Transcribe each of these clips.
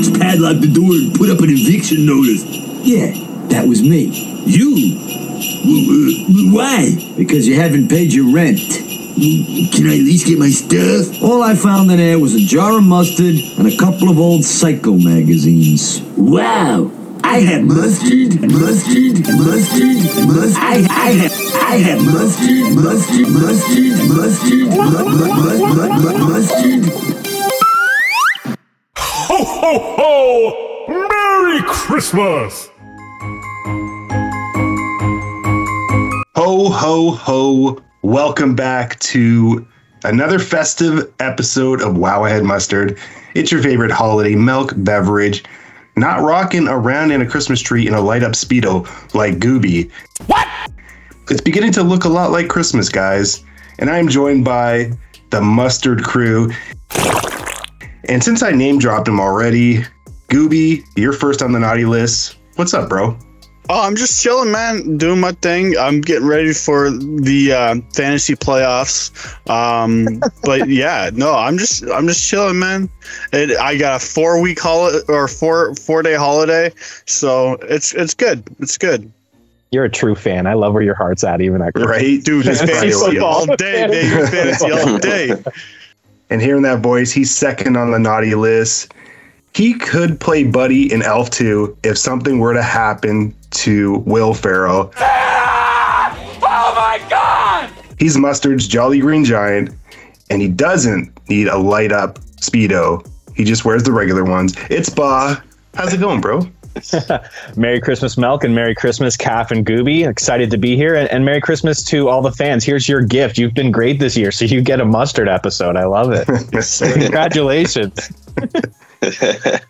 Fox padlocked the door and put up an eviction notice. Yeah, that was me. You? Uh, Why? Because you haven't paid your rent. Can I at least get my stuff? All I found in there was a jar of mustard and a couple of old Psycho magazines. Wow. I have mustard, mustard, mustard, mustard. I, I have, I have mustard, mustard, mustard, mustard, mu- mu- mu- mu- mu- mustard. Ho! Merry Christmas! Ho, ho, ho. Welcome back to another festive episode of Wow Ahead Mustard. It's your favorite holiday milk beverage. Not rocking around in a Christmas tree in a light up Speedo like Gooby. What? It's beginning to look a lot like Christmas, guys. And I am joined by the Mustard crew. And since I name dropped him already, Gooby, you're first on the naughty list. What's up, bro? Oh, I'm just chilling, man. Doing my thing. I'm getting ready for the uh, fantasy playoffs. Um, but yeah, no, I'm just I'm just chilling, man. It, I got a four week holiday or four four day holiday, so it's it's good. It's good, You're a true fan. I love where your heart's at, even at Right? dude. It's Fantasy fantasy football all day, baby. Fantasy all day. And hearing that voice, he's second on the naughty list. He could play Buddy in Elf 2 if something were to happen to Will Ferrell. Oh my god! He's Mustard's Jolly Green Giant, and he doesn't need a light up Speedo. He just wears the regular ones. It's Ba. How's it going, bro? Merry Christmas, Milk, and Merry Christmas, Calf and Gooby. Excited to be here, and, and Merry Christmas to all the fans. Here's your gift. You've been great this year, so you get a mustard episode. I love it. Congratulations.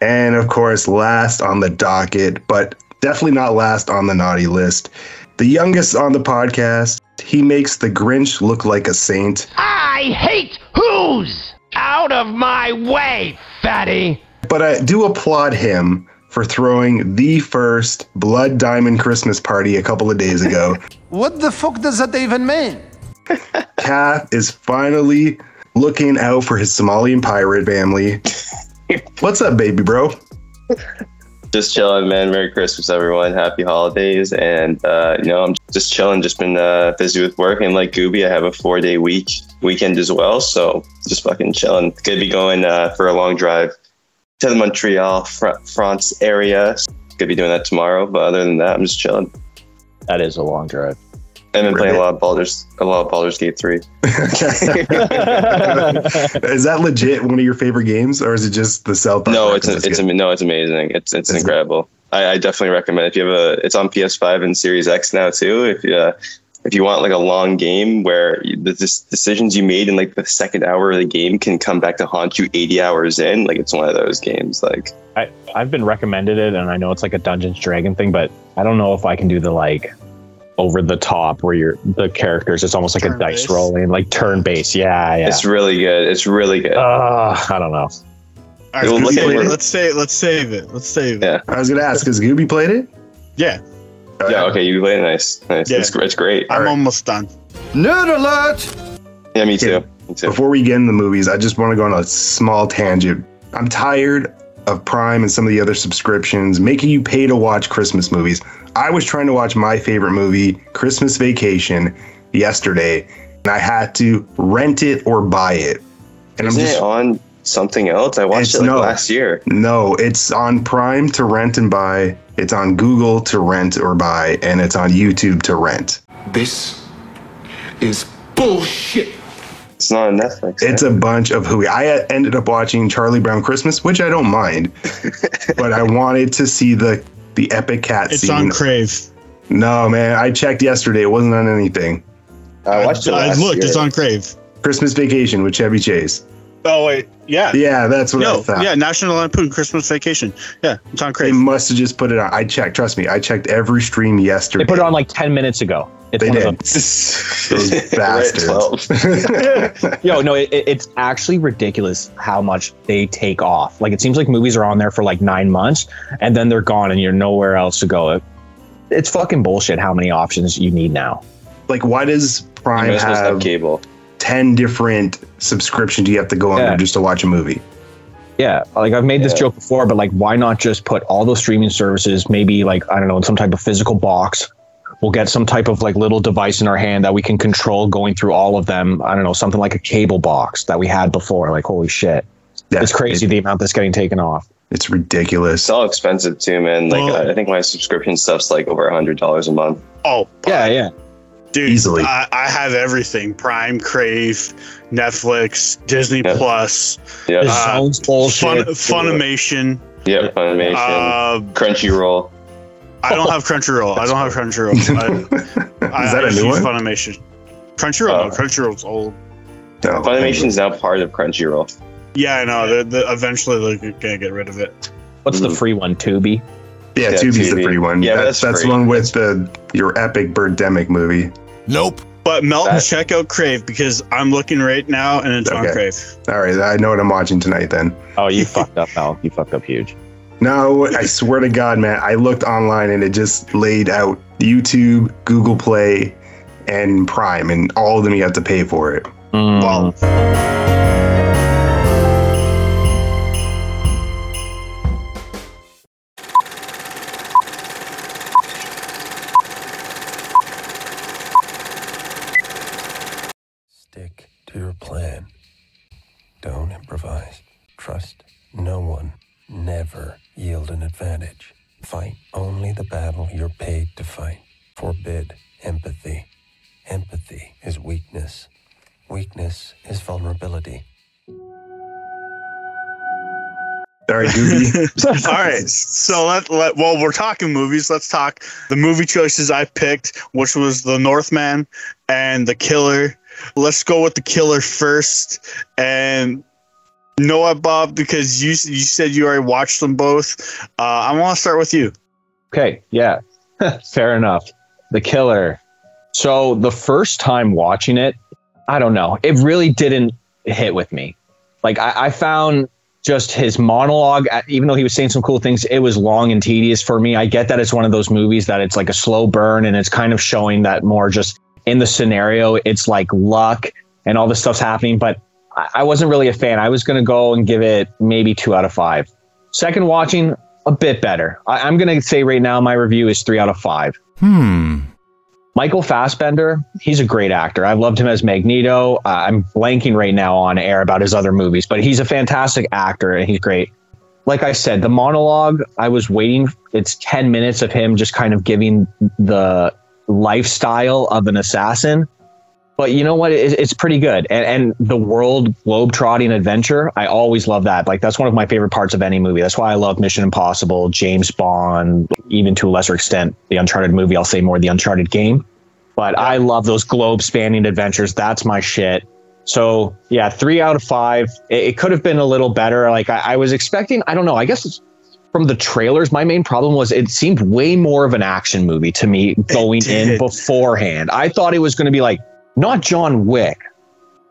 And of course, last on the docket, but definitely not last on the naughty list, the youngest on the podcast. He makes the Grinch look like a saint. I hate who's out of my way, fatty. But I do applaud him for throwing the first Blood Diamond Christmas party a couple of days ago. What the fuck does that even mean? Kath is finally looking out for his Somalian pirate family. What's up, baby bro? just chilling, man. Merry Christmas, everyone. Happy holidays. And, uh, you know, I'm just chilling, just been uh, busy with work. And like Gooby, I have a four day week weekend as well. So just fucking chilling. Gonna be going uh, for a long drive to the Montreal, Fr- France area. Gonna be doing that tomorrow. But other than that, I'm just chilling. That is a long drive. I've been playing Right. a lot of Baldur's, a lot of Baldur's Gate 3. is that legit one of your favorite games, or is it just the South? Park No, it's reference it's that's good? no, it's amazing. It's it's Is it? incredible. I, I definitely recommend it. if you have a. It's on PS5 and Series X now too. If you uh, if you want like a long game where you- the dis- decisions you made in like the second hour of the game can come back to haunt you 80 hours in, like it's one of those games. Like I, I've been recommended it, and I know it's like a Dungeons Dragon thing, but I don't know if I can do the like over the top where you're the characters. It's almost like a Turn-based? dice rolling, like turn based. Yeah, yeah. it's really good. It's really good. Uh, I don't know. All right, It'll let's save, it. let's save let's save it. Let's save it. Yeah. I was gonna ask, has Gooby played it? Yeah, yeah. Okay. You played it nice. Nice. Yeah. It's, it's great. I'm All right. almost done. Nerd alert! Yeah. Me Yeah. too. Me too. Before we get in the movies, I just want to go on a small tangent. I'm tired of Prime and some of the other subscriptions making you pay to watch Christmas movies. I was trying to watch my favorite movie, Christmas Vacation, yesterday, and I had to rent it or buy it. And Isn't I'm just it on something else? I watched it like no. last year. no, it's on Prime to rent and buy. It's on Google to rent or buy, and it's on YouTube to rent. This is bullshit. It's not on Netflix. It's a bunch of hooey. I ended up watching Charlie Brown Christmas, which I don't mind, but I wanted to see the the epic cat It's scene. on Crave. no, man, I checked yesterday. It wasn't on anything. I watched it I looked. year. It's on Crave. Christmas Vacation with Chevy Chase. Oh wait, yeah. Yeah, that's what I thought. yeah, National Lampoon Christmas Vacation. Yeah, it's on They must have just put it on. I checked. Trust me, I checked every stream yesterday. They put it on like ten minutes ago. It's They one did. of Those Right at bastards. 12. Yo, no, it, it- it's actually ridiculous how much they take off. Like it seems like movies are on there for like nine months and then they're gone and you're nowhere else to go. It- It's fucking bullshit how many options you need now. like, why does Prime might as well just have have cable. ten different subscriptions you have to go on Yeah. there just to watch a movie? Yeah, like I've made this Yeah. joke before, but like, why not just put all those streaming services, maybe like I don't know, in some type of physical box. We'll get some type of like little device in our hand that we can control going through all of them. I don't know, something like a cable box that we had before. Like, holy shit, Yeah, it's crazy the amount that's getting taken off. It's ridiculous. It's all expensive too, man. Like Well- I I think my subscription stuff's like over a hundred dollars a month. Oh, Yeah, yeah. Dude, Easily. I, I have everything: Prime, Crave, Netflix, Disney Yeah. Plus, Yeah, The Uh, zones Fun. Funimation. yeah, Funimation, Uh, Crunchyroll. I don't have Crunchyroll. I don't have Crunchyroll. I, I, Is that I a new one? Funimation. Crunchyroll. Oh. no, Crunchyroll's old. No. Funimation's now part of Crunchyroll. Yeah, I know. They're, they're, eventually they're gonna get rid of it. What's the Mhm. free one? Tubi. Yeah, Yeah, Tubi's the Tubi. free one. Yeah, that's that's that's the free. one with the your epic Birdemic movie. Nope. But Melton, That- check out Crave because I'm looking right now and it's on Crave. All right, I know what I'm watching tonight then. Oh, you fucked up, Al. You fucked up huge. No, I swear to God, man, I looked online and it just laid out YouTube, Google Play, and Prime, and all of them you have to pay for it. Mm. Well, all right. So let, let well, we're talking movies. Let's talk the movie choices I picked, which was The Northman and The Killer. Let's go with The Killer first. And what, Bob? Because you you said you already watched them both. Uh, I want to start with you. Okay, yeah, fair enough. The Killer. So the first time watching it, I don't know, it really didn't hit with me. Like I, I found just his monologue, uh, even though he was saying some cool things, it was long and tedious for me. I get that it's one of those movies that it's like a slow burn and it's kind of showing that more just in the scenario, it's like luck and all this stuff's happening. But I, wasn't really a fan. I was going to go and give it maybe two out of five. Second watching, a bit better. I, I'm going to say right now my review is three out of five. Hmm. Michael Fassbender, he's a great actor. I've loved him as Magneto. Uh, I'm blanking right now on air about his other movies, but he's a fantastic actor and he's great. Like I said, the monologue, I was waiting. It's 10 minutes of him just kind of giving the lifestyle of an assassin. But you know what? It, it's pretty good. And, and the world globe-trotting adventure, I always love that. Like, that's one of my favorite parts of any movie. That's why I love Mission Impossible, James Bond, even to a lesser extent, the Uncharted movie. I'll say more the Uncharted game. But I love those globe-spanning adventures. That's my shit. So, yeah, three out of five. It, it could have been a little better. Like, I, I was expecting, I don't know, I guess it's from the trailers, my main problem was it seemed way more of an action movie to me going in beforehand. I thought it was going to be like, not John Wick,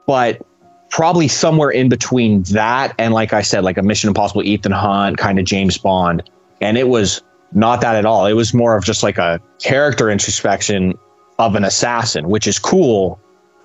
but probably somewhere in between that and like I said, like a Mission Impossible Ethan Hunt kind of James Bond. And it was not that at all. It was more of just like a character introspection of an assassin, which is cool.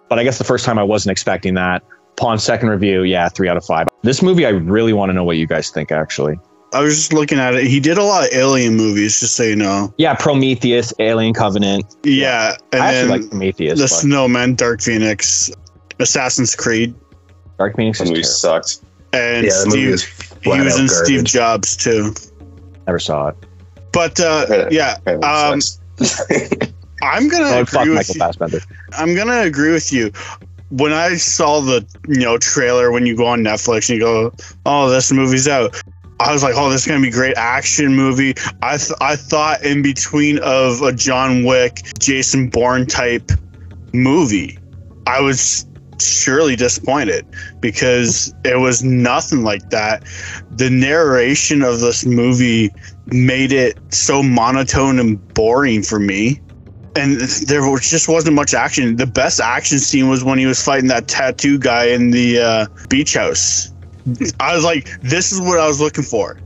But I guess the first time I wasn't expecting that. Upon second review, yeah, three out of five. This movie, I really want to know what you guys think, actually. I was just looking at it. He did a lot of alien movies, just so you know. Yeah, Prometheus, Alien Covenant. Yeah, and I actually like Prometheus. the but Snowman, Dark Phoenix, Assassin's Creed, Dark Phoenix The movie terrible. sucked. and yeah, the movie Steve. was He was in garbage. Steve Jobs too. Never saw it. But uh, yeah, Kind um, sucks. I'm gonna Oh, agree with Michael you. Fassbender. I'm gonna agree with you. When I saw the you know trailer when you go on Netflix and you go, oh, this movie's out. I was like, oh, this is gonna be a great action movie. I th- I thought in between of a John Wick, Jason Bourne type movie. I was surely disappointed because it was nothing like that. The narration of this movie made it so monotone and boring for me and there was, just wasn't much action. The best action scene was when he was fighting that tattoo guy in the uh, beach house. I was like, this is what I was looking for.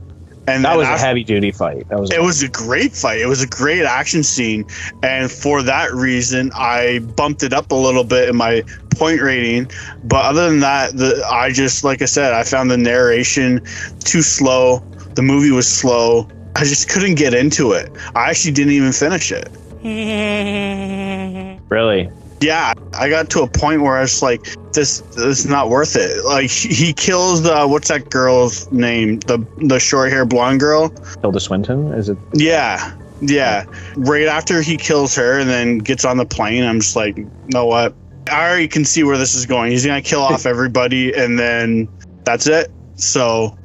And That was a heavy duty fight. That was it was a great fight. It was a great action scene, and for that reason, I bumped it up a little bit in my point rating. But other than that, the I just like I said, I found the narration too slow. The movie was slow. I just couldn't get into it. I actually didn't even finish it. really. Yeah, I got to a point where I was like, "This, this is not worth it." Like he kills the what's that girl's name? The the short hair blonde girl. Hilda Swinton? Is it? Yeah, yeah. Right after he kills her and then gets on the plane, I'm just like, you know what? I already can see where this is going. He's gonna kill off everybody and then that's it. So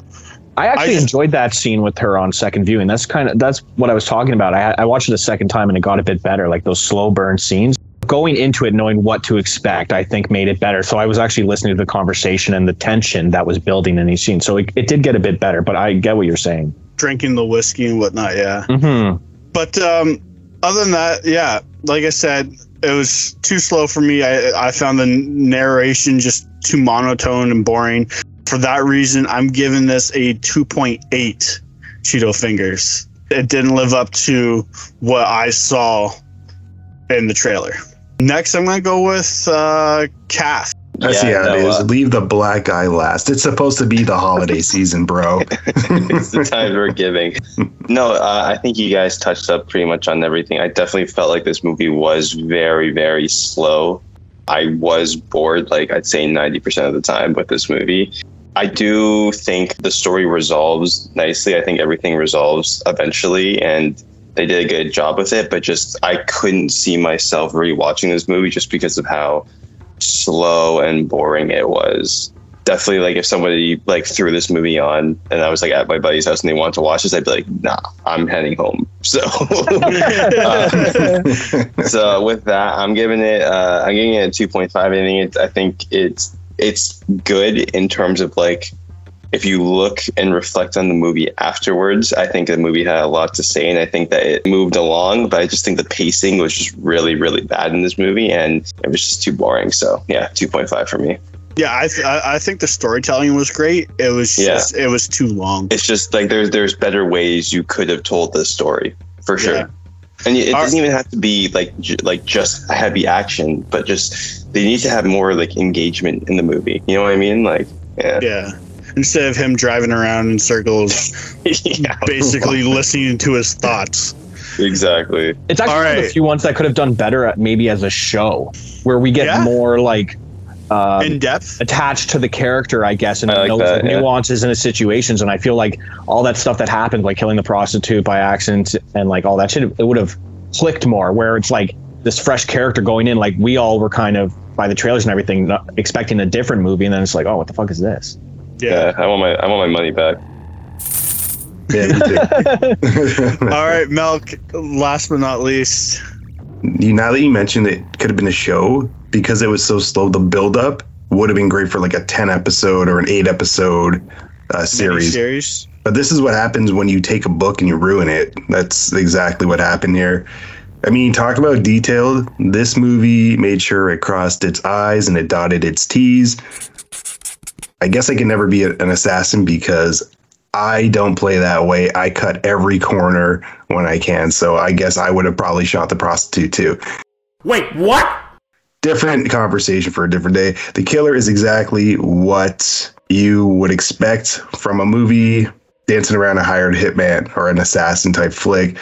I actually I- enjoyed that scene with her on second viewing. That's kind of that's what I was talking about. I, I watched it a second time and it got a bit better, like those slow burn scenes. Going into it knowing what to expect, I think made it better. So I was actually listening to the conversation and the tension that was building in these scenes. So it, it did get a bit better, but I get what you're saying. drinking the whiskey and whatnot, yeah. Mm-hmm. But um, other than that, yeah, like I said, it was too slow for me. I, I found the narration just too monotone and boring. For that reason, I'm giving this a 2.8 Cheeto fingers. It didn't live up to what I saw in the trailer. Next, I'm going to go with uh, Calf. That's Yeah, yeah, it no, is. uh, Leave the black guy last. It's supposed to be the holiday season, bro. it's the time we're giving. No, uh, I think you guys touched up pretty much on everything. I definitely felt like this movie was very, very slow. I was bored, like I'd say 90% of the time with this movie. I do think the story resolves nicely. I think everything resolves eventually, and they did a good job with it. But just, I couldn't see myself rewatching this movie just because of how slow and boring it was definitely like if somebody like threw this movie on and I was like at my buddy's house and they wanted to watch this, I'd be like, nah, I'm heading home. So, uh, so with that, I'm giving it, uh, I'm giving it a 2.5. I think it's, I think it's, it's good in terms of like, if you look and reflect on the movie afterwards, I think the movie had a lot to say, and I think that it moved along. But I just think the pacing was just really, really bad in this movie, and it was just too boring. So yeah, two point five for me. Yeah, I, th- I I think the storytelling was great. It was Yeah. just it was too long. It's just like there's there's better ways you could have told this story for sure. Yeah. And it Are- doesn't even have to be like j- like just heavy action, but just they need to have more like engagement in the movie. You know what I mean? Like yeah, Yeah. Instead of him driving around in circles, yeah, basically listening to his thoughts. exactly. It's actually All one of the few ones that could have done better at maybe as a show, where we get Yeah. more like um, in depth. attached to the character, I guess, and I like knows that, the yeah. nuances and the situations. And I feel like all that stuff that happened, like killing the prostitute by accident and like all that shit, it would have clicked more. Where it's like this fresh character going in, like we all were kind of by the trailers and everything, not expecting a different movie, and then it's like, oh, what the fuck is this? Yeah. Yeah, I want my I want my money back. Yeah. All right, Melk. Last but not least, you now that you mentioned it could have been a show because it was so slow the build up would have been great for like a 10 episode or an 8 episode uh, series series. but this is what happens when you take a book and you ruin it that's exactly what happened here i mean talk about detailed this movie made sure it crossed its i's and it dotted its t's i guess i can never be an assassin because I don't play that way. I cut every corner when I can. So I guess I would have probably shot the prostitute too. Wait, what? different conversation for a different day. The killer is exactly what you would expect from a movie dancing around a hired hitman or an assassin type flick.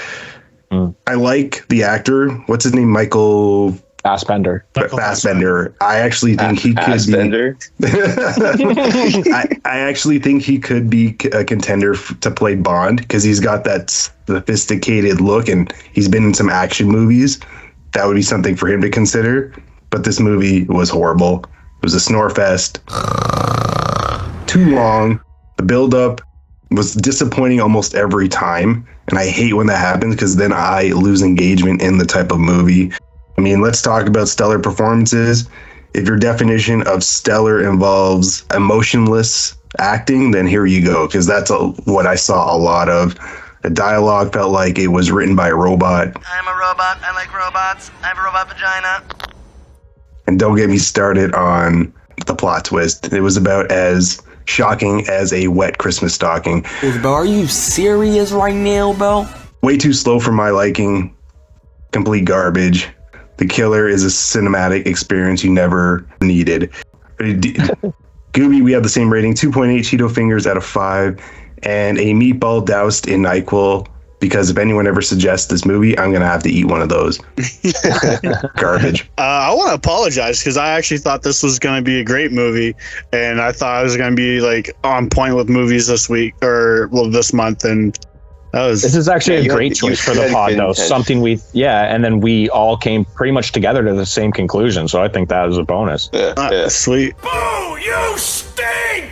Mm. I like the actor. What's his name? Michael Fassbender. Fassbender. I actually think he could Fassbender. be. I, I actually think he could be a contender f- to play Bond because he's got that sophisticated look and he's been in some action movies. That would be something for him to consider. But this movie was horrible. It was a snore fest. Too long. The build up was disappointing almost every time. And I hate when that happens because then I lose engagement in the type of movie. I mean, let's talk about stellar performances. If your definition of stellar involves emotionless acting, then here you go, because that's a, what I saw a lot of. The dialogue felt like it was written by a robot. I'm a robot. I like robots. I have a robot vagina. And don't get me started on the plot twist. It was about as shocking as a wet Christmas stocking. Bro, are you serious right now, bro? Way too slow for my liking. Complete garbage. The killer is a cinematic experience you never needed. Gooby, we have the same rating 2.8 Cheeto fingers out of 5, and a meatball doused in NyQuil. Because if anyone ever suggests this movie, I'm going to have to eat one of those. Garbage. Uh, I want to apologize because I actually thought this was going to be a great movie, and I thought I was going to be like on point with movies this week or well this month, and that was. This is actually Yeah, a great choice for the pod, good though. intention. Something we, yeah, and then we all came pretty much together to the same conclusion. So I think that is a bonus. Yeah, Ah, yeah. Sweet. Boo! You stink!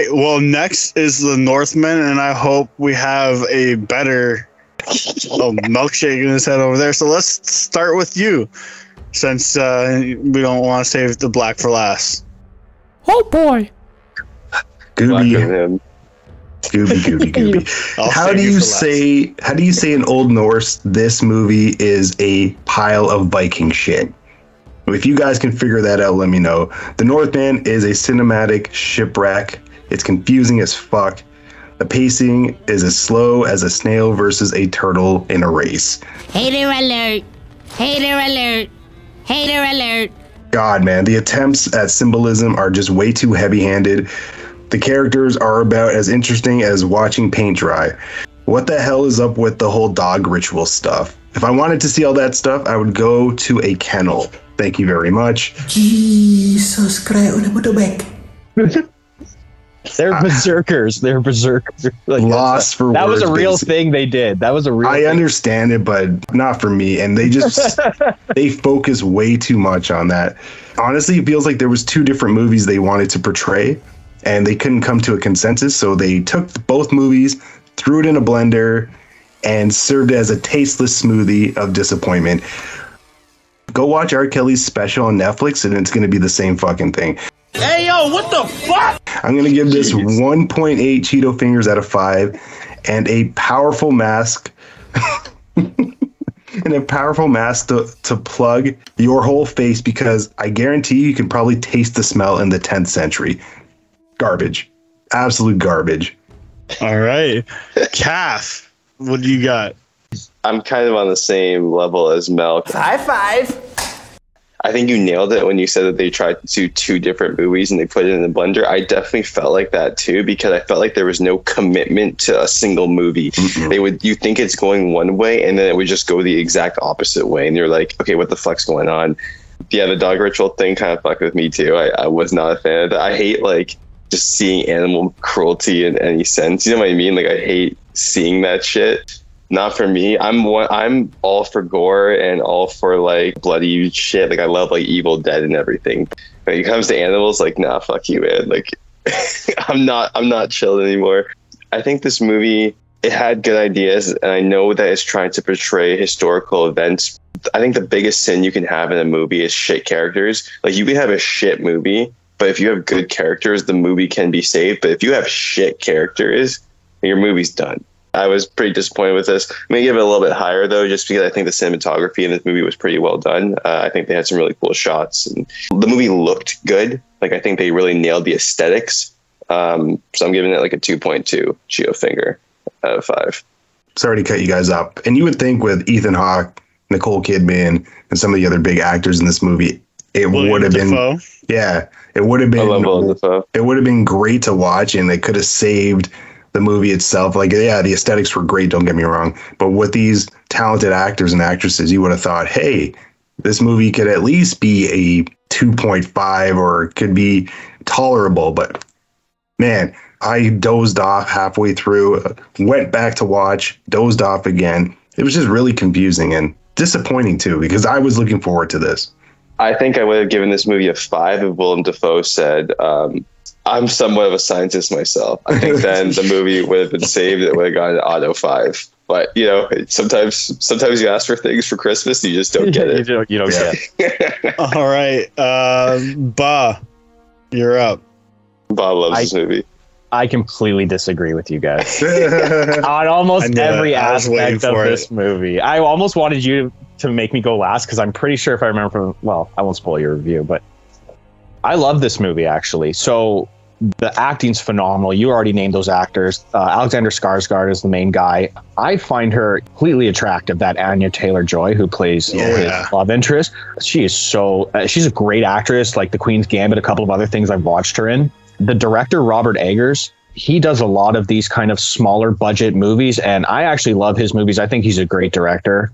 Right. Well, next is the Northman, and I hope we have a better milkshake in his head over there. So let's start with you, since uh, we don't want to save the black for last. Oh boy. Black Gooby, with him. Gooby, Gooby, Gooby. I'll how do you you for last. say? How do you say in Old Norse this movie is a pile of Viking shit? If you guys can figure that out, let me know. The Northman is a cinematic shipwreck. It's confusing as fuck. The pacing is as slow as a snail versus a turtle in a race. Hater alert! Hater alert! Hater alert! God, man, the attempts at symbolism are just way too heavy handed. The characters are about as interesting as watching paint dry. What the hell is up with the whole dog ritual stuff? If I wanted to see all that stuff, I would go to a kennel. Thank you very much. Jesus Christ, udah bodoh back. They're ah. berserkers. They're berserkers. Like, Lost for that was a real basically. thing they did. That was a real. I thing. understand it, but not for me. And they just they focus way too much on that. Honestly, it feels like there was two different movies they wanted to portray, and they couldn't come to a consensus. So they took both movies, threw it in a blender, and served it as a tasteless smoothie of disappointment. Go watch R. Kelly's special on Netflix, and it's going to be the same fucking thing. Hey yo, what the fuck? I'm going to give this 1.8 Cheeto fingers out of 5 and a powerful mask and a powerful mask to, to plug your whole face because I guarantee you can probably taste the smell in the 10th century. Garbage. Absolute garbage. All right, Calf. What do you got? I'm kind of on the same level as Mel. High five. I think you nailed it when you said that they tried to do two different movies and they put it in the blender. I definitely felt like that too because I felt like there was no commitment to a single movie. They would you think it's going one way and then it would just go the exact opposite way, and you're like, okay, what the fuck's going on? Yeah, the dog ritual thing kind of fucked with me too. I, I was not a fan of that. I hate like just seeing animal cruelty in any sense. You know what I mean? Like I hate seeing that shit not for me. I'm one, I'm all for gore and all for like bloody shit. Like I love like Evil Dead and everything. When it comes to animals, like nah, fuck you, man. Like I'm not I'm not chilled anymore. I think this movie it had good ideas, and I know that it's trying to portray historical events. I think the biggest sin you can have in a movie is shit characters. Like you can have a shit movie, but if you have good characters, the movie can be saved. But if you have shit characters, your movie's done. I was pretty disappointed with this. I'm gonna give it a little bit higher though, just because I think the cinematography in this movie was pretty well done. Uh, I think they had some really cool shots, and the movie looked good. Like I think they really nailed the aesthetics. Um, so I'm giving it like a 2.2 Geo finger out of five. Sorry to cut you guys up. And you would think with Ethan Hawke, Nicole Kidman, and some of the other big actors in this movie, it Willem would have been yeah, it would have I love been it would have been great to watch and they could have saved the movie itself like yeah the aesthetics were great don't get me wrong but with these talented actors and actresses you would have thought hey this movie could at least be a 2.5 or could be tolerable but man i dozed off halfway through went back to watch dozed off again. It was just really confusing and disappointing too because i was looking forward to this. I think I would have given this movie a five if Willem Dafoe said, um, I'm somewhat of a scientist myself. I think then the movie would have been saved. It would have gone to auto five. But you know, sometimes sometimes you ask for things for Christmas, and you just don't get you it. don't, you don't Yeah. get. All right, uh, Ba, you're up. Bob loves I- this movie. I completely disagree with you guys on I almost every I was waiting aspect of for this movie. I almost wanted you to make me go last because I'm pretty sure if I remember from well, I won't spoil your review, but I love this movie actually. So the acting's phenomenal. You already named those actors. Uh, Alexander Skarsgård is the main guy. I find her completely attractive. That Anya Taylor Joy, who plays Yeah. his love interest, she is so. Uh, she's a great actress. Like The Queen's Gambit, a couple of other things I've watched her in. The director Robert Eggers, he does a lot of these kind of smaller budget movies, and I actually love his movies. I think he's a great director.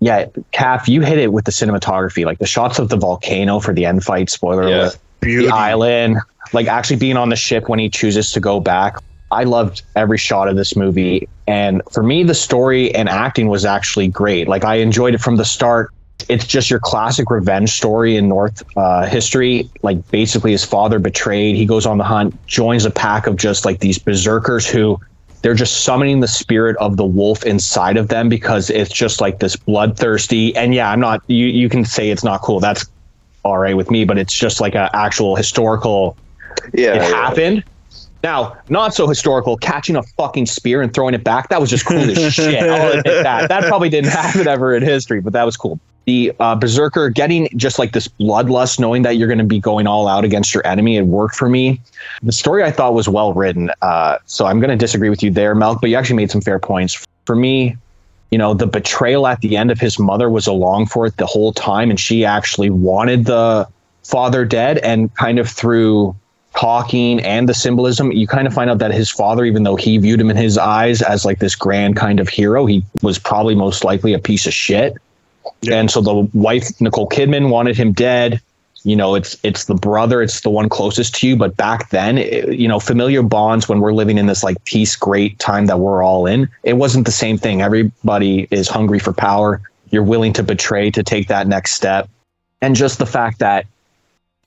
Yeah, Calf, you hit it with the cinematography, like the shots of the volcano for the end fight. Spoiler Yeah. alert. The island, like actually being on the ship when he chooses to go back. I loved every shot of this movie. And for me, the story and acting was actually great. Like I enjoyed it from the start. It's just your classic revenge story in North uh, history. Like basically, his father betrayed. He goes on the hunt, joins a pack of just like these berserkers who they're just summoning the spirit of the wolf inside of them because it's just like this bloodthirsty. And yeah, I'm not. You you can say it's not cool. That's all right with me, but it's just like an actual historical. Yeah, it yeah. happened. Now, not so historical. Catching a fucking spear and throwing it back. That was just cool as shit. I'll admit that. That probably didn't happen ever in history, but that was cool. The uh, berserker getting just like this bloodlust, knowing that you're going to be going all out against your enemy, it worked for me. The story I thought was well written. Uh, so I'm going to disagree with you there, Melk, but you actually made some fair points. For me, you know, the betrayal at the end of his mother was along for it the whole time, and she actually wanted the father dead, and kind of through talking and the symbolism, you kind of find out that his father, even though he viewed him in his eyes as like this grand kind of hero, he was probably most likely a piece of shit. And so the wife Nicole Kidman wanted him dead. You know, it's it's the brother, it's the one closest to you. But back then, it- you know, familiar bonds when we're living in this like peace, great time that we're all in, it wasn't the same thing. Everybody is hungry for power. You're willing to betray to take that next step, and just the fact that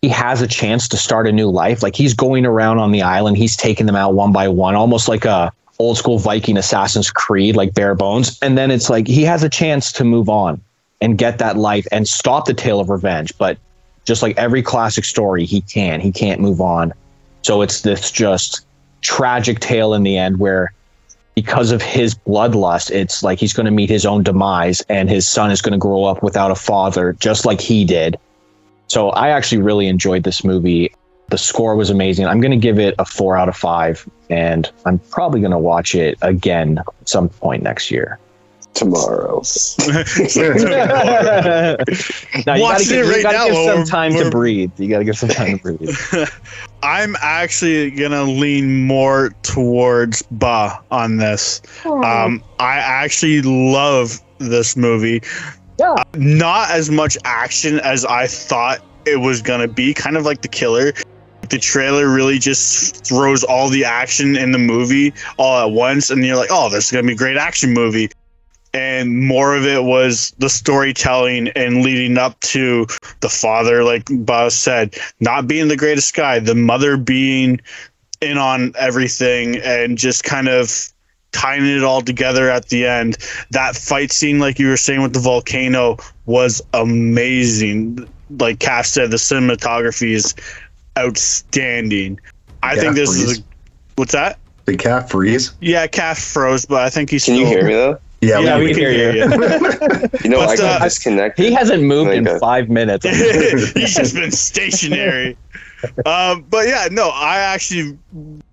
he has a chance to start a new life. Like he's going around on the island, he's taking them out one by one, almost like a old school Viking Assassin's Creed, like bare bones. And then it's like he has a chance to move on and get that life and stop the tale of revenge. But just like every classic story, he can. He can't move on. So it's this just tragic tale in the end where because of his bloodlust, it's like he's going to meet his own demise and his son is going to grow up without a father, just like he did. So I actually really enjoyed this movie. The score was amazing. I'm going to give it a four out of five, and I'm probably going to watch it again some point next year. Tomorrow. now, you gotta give, it you right gotta now give while some we're- time to breathe. You got to give some time to breathe. I'm actually gonna lean more towards Ba on this. Um, I actually love this movie. Yeah. Not as much action as I thought it was gonna be. Kind of like the killer. The trailer really just throws all the action in the movie all at once, and you're like, "Oh, this is gonna be a great action movie." And more of it was the storytelling and leading up to the father, like Boz said, not being the greatest guy, the mother being in on everything, and just kind of tying it all together at the end. That fight scene, like you were saying with the volcano, was amazing. Like Cass said, the cinematography is outstanding. I Yeah, think this is a, what's that? The cat freeze. Yeah, Cass froze, but I think he's. Can you still- hear me though? Yeah, Yeah, we we can hear you. You know, But, I got uh, disconnected. He hasn't moved in Okay. five minutes. He's just been stationary. Um, but yeah, no, I actually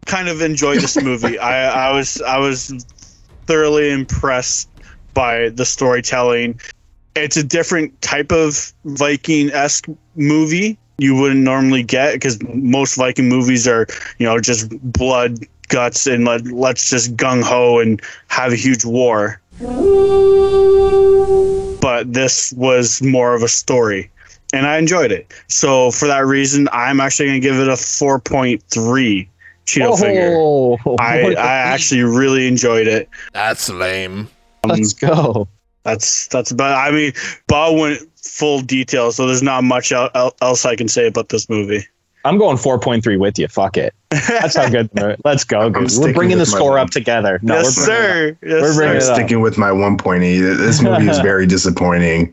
kind of enjoyed this movie. I, I was I was thoroughly impressed by the storytelling. It's a different type of Viking esque movie you wouldn't normally get because most Viking movies are you know just blood guts and let, let's just gung ho and have a huge war. But this was more of a story and I enjoyed it. So for that reason, I'm actually going to give it a 4.3 Cheeto oh. figure. Oh, I, I actually really enjoyed it. That's lame. Um, let's go. That's that's about. I mean, Bob went full detail, so there's not much el- el- else I can say about this movie. I'm going 4.3 with you. Fuck it. That's how good. Let's go. We're bringing the score up together. No, yes, we're sir. Yes, We're bringing sir. it up. Sticking with my 1.8. This movie is very disappointing.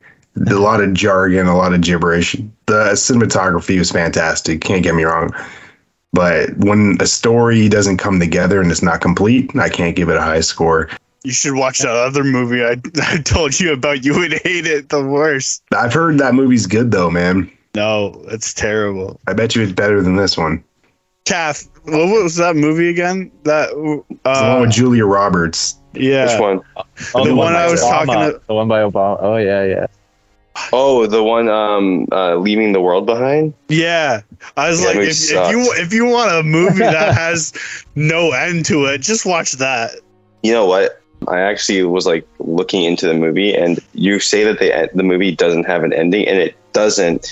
A lot of jargon, a lot of gibberish. The cinematography was fantastic. Can't get me wrong. But when a story doesn't come together and it's not complete, I can't give it a high score. You should watch that other movie I, I told you about. You would hate it the worst. I've heard that movie's good though, man. No, it's terrible. I bet you it's better than this one. Calf, what was that movie again? That It's the uh, one with Julia Roberts. yeah, Which one? Oh, the one by I was Obama. talking to- The one by Obama. Oh yeah, yeah. Oh, the one um uh, leaving the world behind. yeah. I was Yeah, like, if, if you if you want a movie that has no end to it, just watch that. You know what? I actually was like looking into the movie, and you say that the the movie doesn't have an ending, and it doesn't.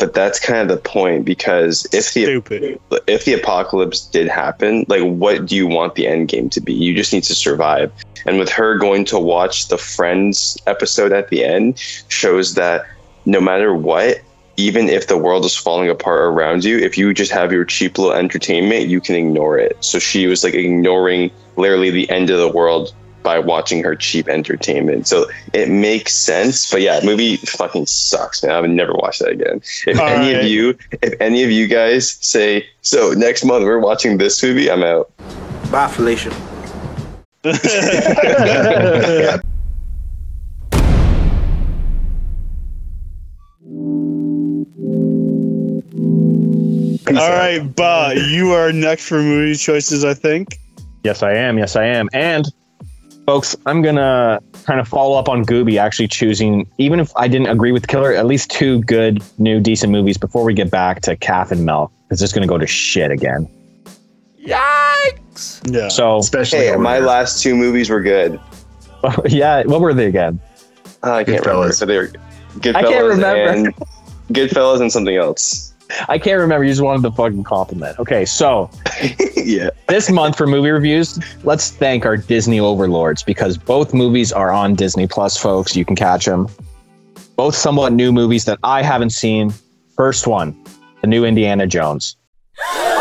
But that's kind of the point because if the Stupid. if the apocalypse did happen, like what do you want the end game to be? You just need to survive. And with her going to watch the Friends episode at the end shows that no matter what, even if the world is falling apart around you, if you just have your cheap little entertainment, you can ignore it. So she was like ignoring literally the end of the world by watching her cheap entertainment. So it makes sense. But yeah, movie fucking sucks, man. I would never watch that again. If All any right. of you if any of you guys say, so next month we're watching this movie, I'm out. Bye, Felicia. All right, Ba, you are next for movie choices, I think. Yes, I am. Yes, I am. And folks, I'm gonna kind of follow up on Gooby actually choosing, even if I didn't agree with Killer, at least two good, new, decent movies before we get back to Calf and Milk. Because it's gonna go to shit again. Yikes! Yeah. So, Especially Hey, my there. last two movies were good. yeah, what were they again? Uh, I can't remember. Goodfellas. So they were Goodfellas I can't remember. and Goodfellas and something else. I can't remember. You just wanted the fucking compliment. Okay, so yeah. this month for movie reviews, let's thank our Disney overlords because both movies are on Disney Plus, folks. You can catch them. Both somewhat new movies that I haven't seen. First one, the new Indiana Jones.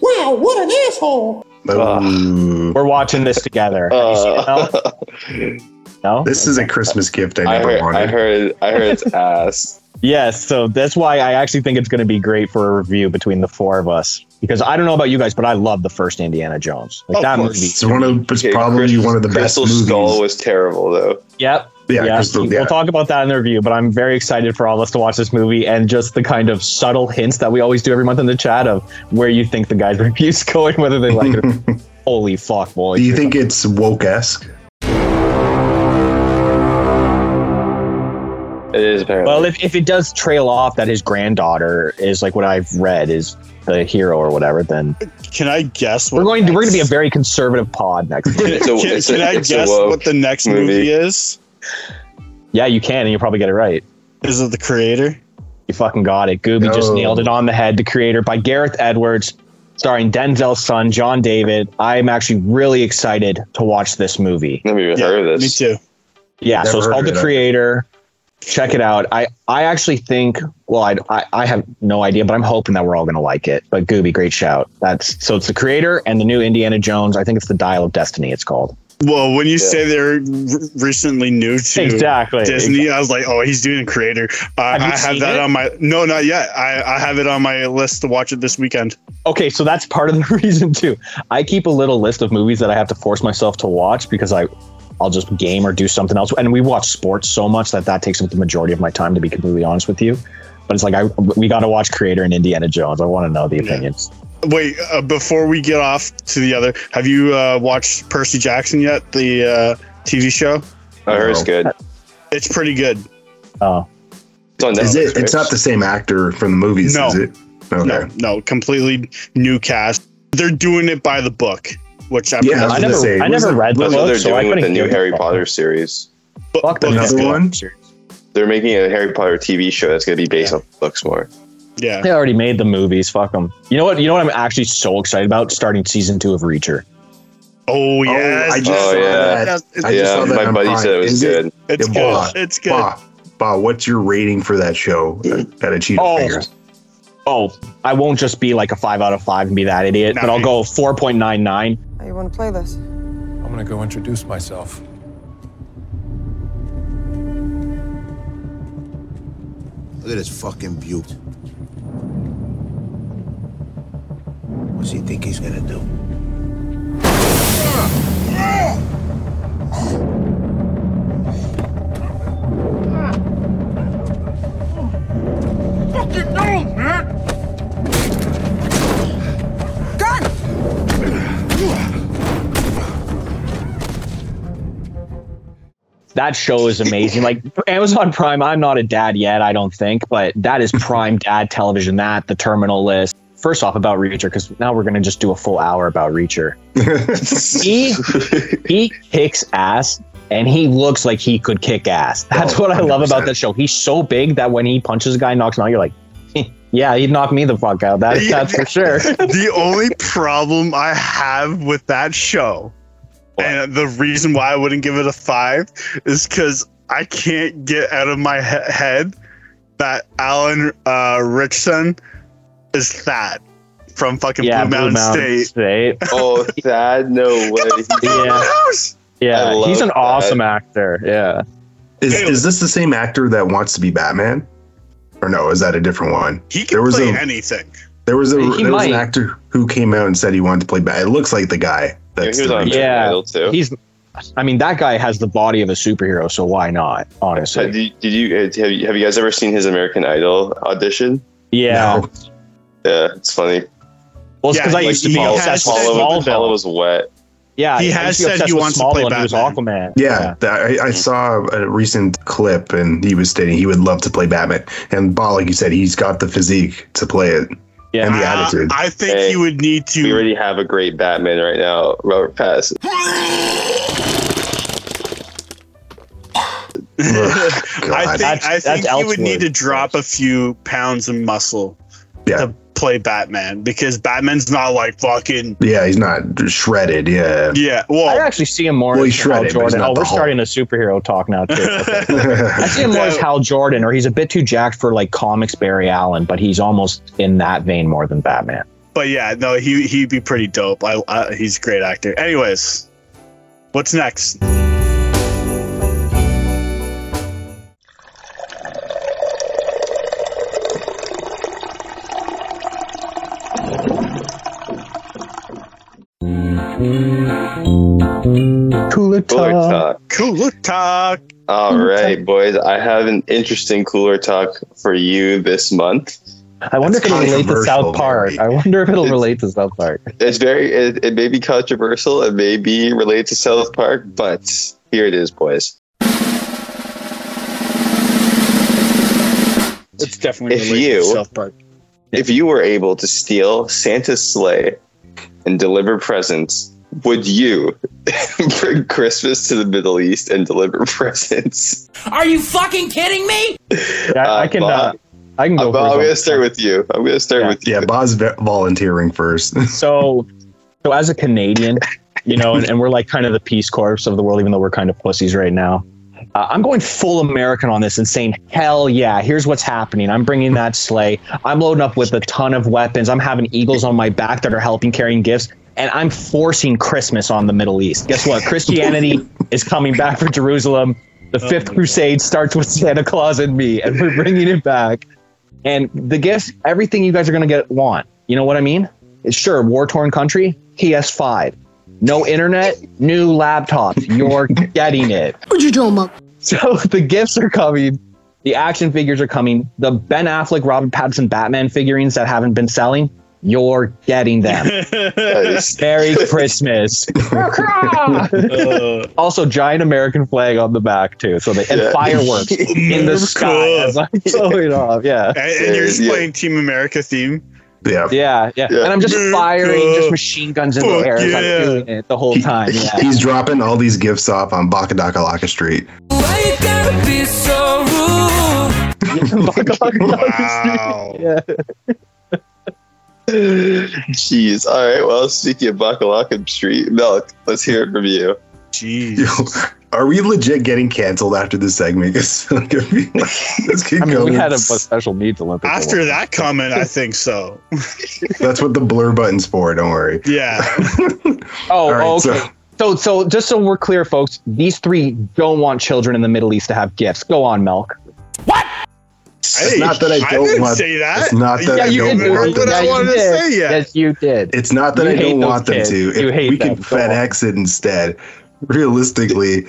Wow, what an asshole! Ooh. We're watching this together. Have you seen it, Uh, Mel? No? This is a Christmas gift I I never heard, wanted. I heard, I heard it's ass. Yes, so that's why I actually think it's going to be great for a review between the four of us. Because I don't know about you guys, but I love the first Indiana Jones. Like Of that course. movie. It's one of it's Okay, probably Crystal- one of the best Crystal movies. Skull was terrible though. Yep. yeah, Yeah, Crystal, we'll talk about that in the review, but I'm very excited for all of us to watch this movie and just the kind of subtle hints that we always do every month in the chat of where you think the guys' reviews going, whether they like it. Holy fuck, boy! Do you think it's woke esque? It is apparently. Well, if, if it does trail off that his granddaughter is like what I've read is the hero or whatever, then Can I guess? What we're going to we're going to be a very conservative pod next. week. It's a- Can, it's a- can I it's a guess woke what the next movie. movie. is? yeah, you can, and you'll probably get it right. Is it the creator? You fucking got it. Gooby just No. nailed it on the head. The creator by Gareth Edwards, starring Denzel's son, John David. I'm actually really excited to watch this movie. Never even Yeah, heard of me too. Yeah, Never so it's heard called of The it. Creator. Check it out. I, I actually think, well, I, I, I have no idea, but I'm hoping that we're all going to like it. But Gooby, great shout. That's so it's The Creator and the new Indiana Jones. I think it's The Dial of Destiny, it's called. Well, when you Yeah. say they're r- recently new to Exactly. Disney, I was like, oh, he's doing a creator. Uh, Have you I have seen that it? on my no, not yet. I, I have it on my list to watch it this weekend. Okay, so that's part of the reason too. I keep a little list of movies that I have to force myself to watch because I, I'll just game or do something else. And we watch sports so much that that takes up the majority of my time. To be completely honest with you, but it's like I we got to watch Creator and Indiana Jones. I want to know the Yeah. opinions. Wait, uh, before we get off to the other, have you uh, watched Percy Jackson yet? The uh, TV show. I heard it's good. It's pretty good. Oh, It's on Is Netflix, it? It's not the same actor from the movies, No. is it? Okay. No, no, completely new cast. They're doing it by the book, which I'm Yeah, I never, gonna say, I never read the That's what book, they're so I doing with couldn't the new Harry fuck. Potter series. book, book is Another one? They're making a Harry Potter TV show that's going to be based on books more. Yeah. They already made the movies. Fuck them. You know what? You know what? I'm actually so excited about starting season two of Reacher. Oh, oh yes. I just Oh, saw yeah. that. It's, I just yeah, saw that my on buddy Prime. said it was Is good. it's Yeah, good. Bah, It's good. Bah, bah, what's your rating for that show at, at a Cheeto Oh. Fingers? Oh, I won't just be like a five out of five and be that idiot, but I'll go four point nine nine. How you want to play this? I'm gonna go introduce myself. Look at this fucking butte. What's he think he's gonna do? That show is amazing. Like Amazon Prime, I'm not a dad yet, I don't think, but that is prime dad television. That the Terminal List. First off, about Reacher, because now we're gonna just do a full hour about Reacher. he he kicks ass, and he looks like he could kick ass. That's Oh, what I love 100%. about that show. He's so big that when he punches a guy, knocks him out, you're like, yeah, he'd knock me the fuck out. That, that's for sure. the only problem I have with that show, and the reason why I wouldn't give it a five, is because I can't get out of my he- head that Alan uh, Ritchson is Thad from fucking yeah, Blue Mountain, State. Oh, that no way. yeah, yeah. He's an that. awesome actor. Yeah. Is, is this the same actor that wants to be Batman? Or no, is that a different one? He There can was play a- anything. There was a He there was an actor who came out and said he wanted to play Batman. It looks like the guy. That's he was on Reacher. Yeah. Idol too. He's. I mean, that guy has the body of a superhero, so why not? Uh, Honestly. Did you, did you uh, have, you have you guys ever seen his American Idol audition? Yeah. No. Yeah, it's funny. Well, it's Yeah, because I he- used to he be has obsessed with said- Follow, follow Smallville. was wet. Yeah, He has used to be said he obsessed with wants to play Smallville was Batman. Aquaman. Yeah, that- I, I saw a recent clip and he was stating he would love to play Batman. And Ball, like you said, he's got the physique to play it Yeah. and the Uh, attitude. I think Hey, he would need to. We to. already have a great Batman right now, Robert Pattinson. I think That's- I think that's he would need to drop a few pounds of muscle Yeah. to play Batman because Batman's not like fucking Yeah, he's not shredded. Yeah. yeah. Well, I actually see him more Well, as he's Hal shredded, but Jordan. not Oh, we're Hulk. starting a superhero talk now too. Okay. I see him more as Hal Jordan, or he's a bit too jacked for like comics Barry Allen, but he's almost in that vein more than Batman. but yeah, no, he he'd be pretty dope. I, I he's a great actor. Anyways, what's next? Cooler Cooler talk. Cooler talk. All right, boys. I have an interesting cooler talk for you this month. I wonder if it'll relate to South Park. Mary. I wonder if it'll It's- relate to South Park. It's very. It, it may be controversial. It may be related to South Park, but here it is, boys. It's definitely If related to you- South Park. If you were able to steal Santa's sleigh and deliver presents, would you bring Christmas to the Middle East and deliver presents? Are you fucking kidding me? Yeah, I, I can. Uh, Bob. I can go. I'm, first I'm gonna start one. with you. I'm gonna start Yeah. with you. Yeah, Bob's ve- volunteering first. so so as a canadian you know and, and we're like kind of the peace corps of the world even though we're kind of pussies right now uh, i'm going full american on this and saying hell yeah here's what's happening i'm bringing that sleigh i'm loading up with a ton of weapons i'm having eagles on my back that are helping carrying gifts and i'm forcing christmas on the middle east guess what christianity is coming back for jerusalem the oh fifth crusade starts with santa claus and me and we're bringing it back and the gifts everything you guys are going to get want you know what i mean sure, war torn country, PS5. No internet, new laptops. You're getting it. What you talking about? So the gifts are coming. The action figures are coming. The Ben Affleck, Robert Pattinson Batman figurines that haven't been selling, you're getting them. Nice. Merry Christmas. Uh, also, giant American flag on the back too. So they and Yeah. fireworks in the That's sky cool. as I'm blowing off. Yeah. and, and you're just Yeah. playing Team America theme. yeah. Yeah, yeah, Yeah. and I'm just firing just machine guns in the Fuck air as. I'm doing it the whole He- time. Yeah, He's dropping all these gifts off on Bakadakalaka Street. Why you gotta be so rude? Wow. yeah. Jeez. All right. Well, speaking of Bakalaka Street, Milk, let's hear it from you. Jeez. Yo, are we legit getting canceled after this segment? It's gonna be like, let's keep I mean, going. we had a, a special needs Olympic. After that comment, I think so. That's what the blur button's for. Don't worry. Yeah. Oh, All right, okay. so- So, so just so we're clear, folks, these three don't want children in the Middle East to have gifts. Go on, Milk. It's not that I don't I didn't want. say that. It's not that Yeah, I you don't didn't want them. what I you wanted to say yet. Yes, you did. It's not that You I don't those want them to. You hate we them. can Go on. FedEx it instead. Realistically,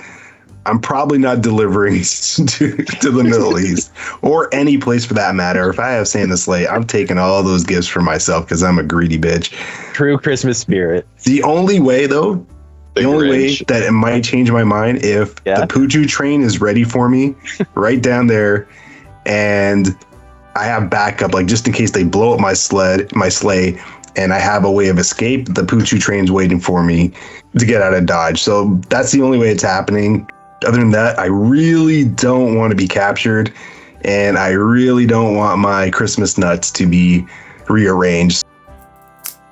I'm probably not delivering to, to the Middle East or any place for that matter. If I have Santa's sleigh, I'm taking all those gifts for myself because I'm a greedy bitch. True Christmas spirit. The only way, though, The only way that it might change my mind if the Poochoo train is ready for me right down there and I have backup, like just in case they blow up my sled, my sleigh, and I have a way of escape, the Poochoo train's waiting for me to get out of Dodge. So that's the only way it's happening. Other than that, I really don't want to be captured and I really don't want my Christmas nuts to be rearranged.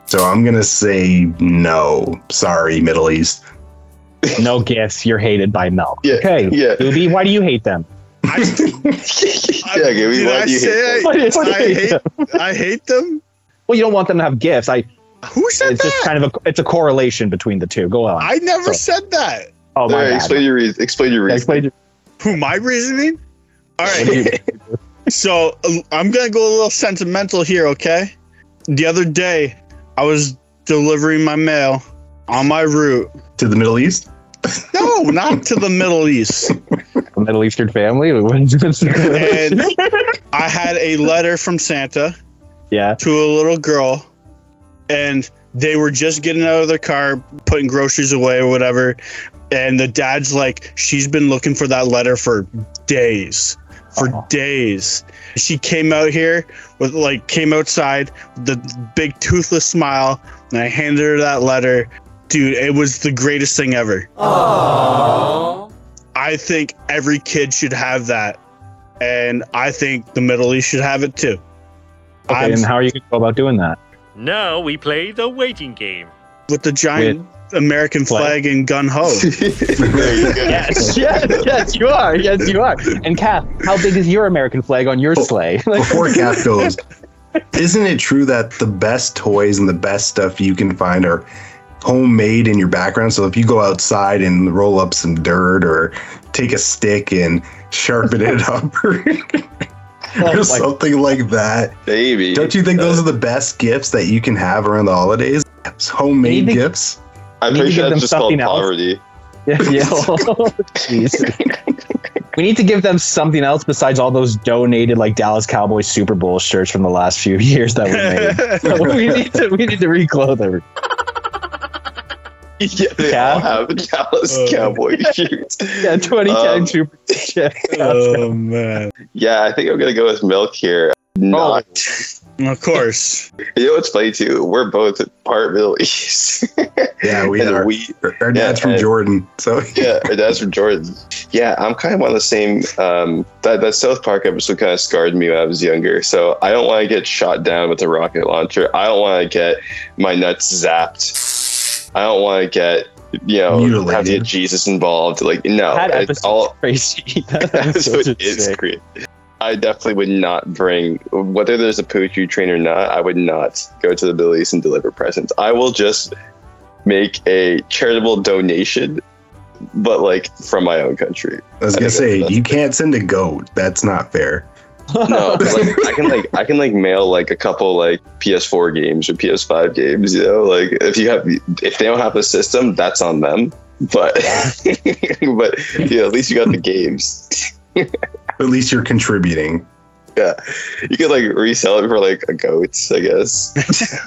So I'm gonna say no. Sorry, Middle East. No gifts. You're hated by Mel. Yeah, okay. yeah. Gooby, why do you hate them? yeah, Gibby, Did why I do you hate say Why do you- I, why do you I hate hate? them? I hate them. Well, you don't want them to have gifts. I. Who said It's just kind of a. It's a correlation between the two. Go on. I never So- said that. Oh my right, explain your reason. Explain your reason. explain your- Who my reasoning? All what do right. you- So uh, I'm gonna go a little sentimental here, okay? The other day, I was delivering my mail on my route. To the Middle East? No, not to the Middle East. a Middle Eastern family. And I had a letter from Santa yeah. to a little girl, and they were just getting out of their car, putting groceries away or whatever. And the dad's like, she's been looking for that letter for days, for days. She came out here with like came outside with the big toothless smile, and I handed her that letter. Dude, it was the greatest thing ever. I think every kid should have that, and I think the Middle East should have it too. Okay, I'm- and how are you going to go about doing that? Now we play the waiting game. with the giant American flag and gun ho. yes, yes, yes, you are. Yes, you are. And Kath, how big is your American flag on your sleigh? Before Kath goes, isn't it true that the best toys and the best stuff you can find are homemade in your background? So if you go outside and roll up some dirt or take a stick and sharpen it up or, or something like that, Baby. don't you think uh, those are the best gifts that you can have around the holidays? Homemade Maybe- gifts? I'm pretty need to sure give that's them just called something else. poverty. yeah, yeah. Oh, we need to give them something else besides all those donated like Dallas Cowboys Super Bowl shirts from the last few years that were made. So we need to we need to reclothe them. Yeah, they Yeah. all have Dallas Uh. Cowboy shirts. Yeah, 2010 Um, Super shit. oh man! Yeah, I think I'm gonna go with milk here. Not. Of course. You know what's funny too? We're both part Middle East. Yeah, we And are. we Our dad's Yeah, from and- Jordan. So yeah, and that's from Jordan. Yeah, I'm kind of on the same. Um, that that South Park episode kind of scarred me when I was younger. So I don't want to get shot down with a rocket launcher. I don't want to get my nuts zapped. I don't want to get you know have to get Jesus involved. Like no, That it's episode's all crazy. That episode episode's is sick. great. I definitely would not bring whether there's a Poochoo train or not. I would not go to the Middle East and deliver presents. I will just make a charitable donation, but like from my own country. I was I gonna think say you can't send a goat. That's not fair. No, like I can like I can like mail like a couple like PS4 games or PS5 games. You know, like if you have if they don't have the system, that's on them. But but yeah, at least you got the games. At least you're contributing. Yeah, you could like resell it for like a goat, I guess.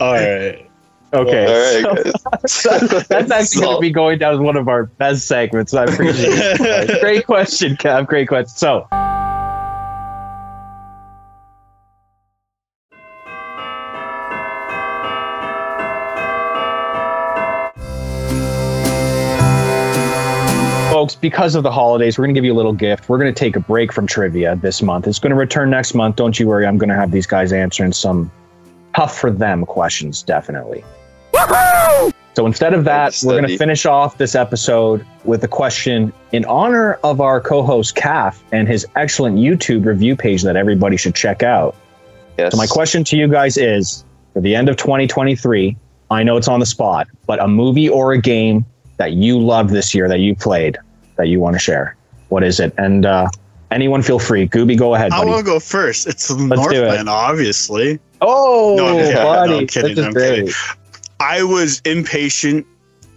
All right. Okay. All right, so- guys. that's actually going to be going down as one of our best segments. I appreciate it. Great question, Kev. Great question. So, because of the holidays, we're going to give you a little gift. We're going to take a break from trivia this month. It's going to return next month. Don't you worry. I'm going to have these guys answering some tough for them questions, definitely. So instead of that, we're going to finish off this episode with a question in honor of our co-host Calf and his excellent YouTube review page that everybody should check out. Yes. So my question to you guys is: for the end of 2023, I know it's on the spot, but a movie or a game that you loved this year that you played that you want to share. What is it? And uh, anyone, feel free. Gooby, go ahead, I buddy. want to go first. It's the Let's do it. Northland, obviously. Oh, No, I'm kidding. No, I'm kidding. I'm great. kidding. I was impatient,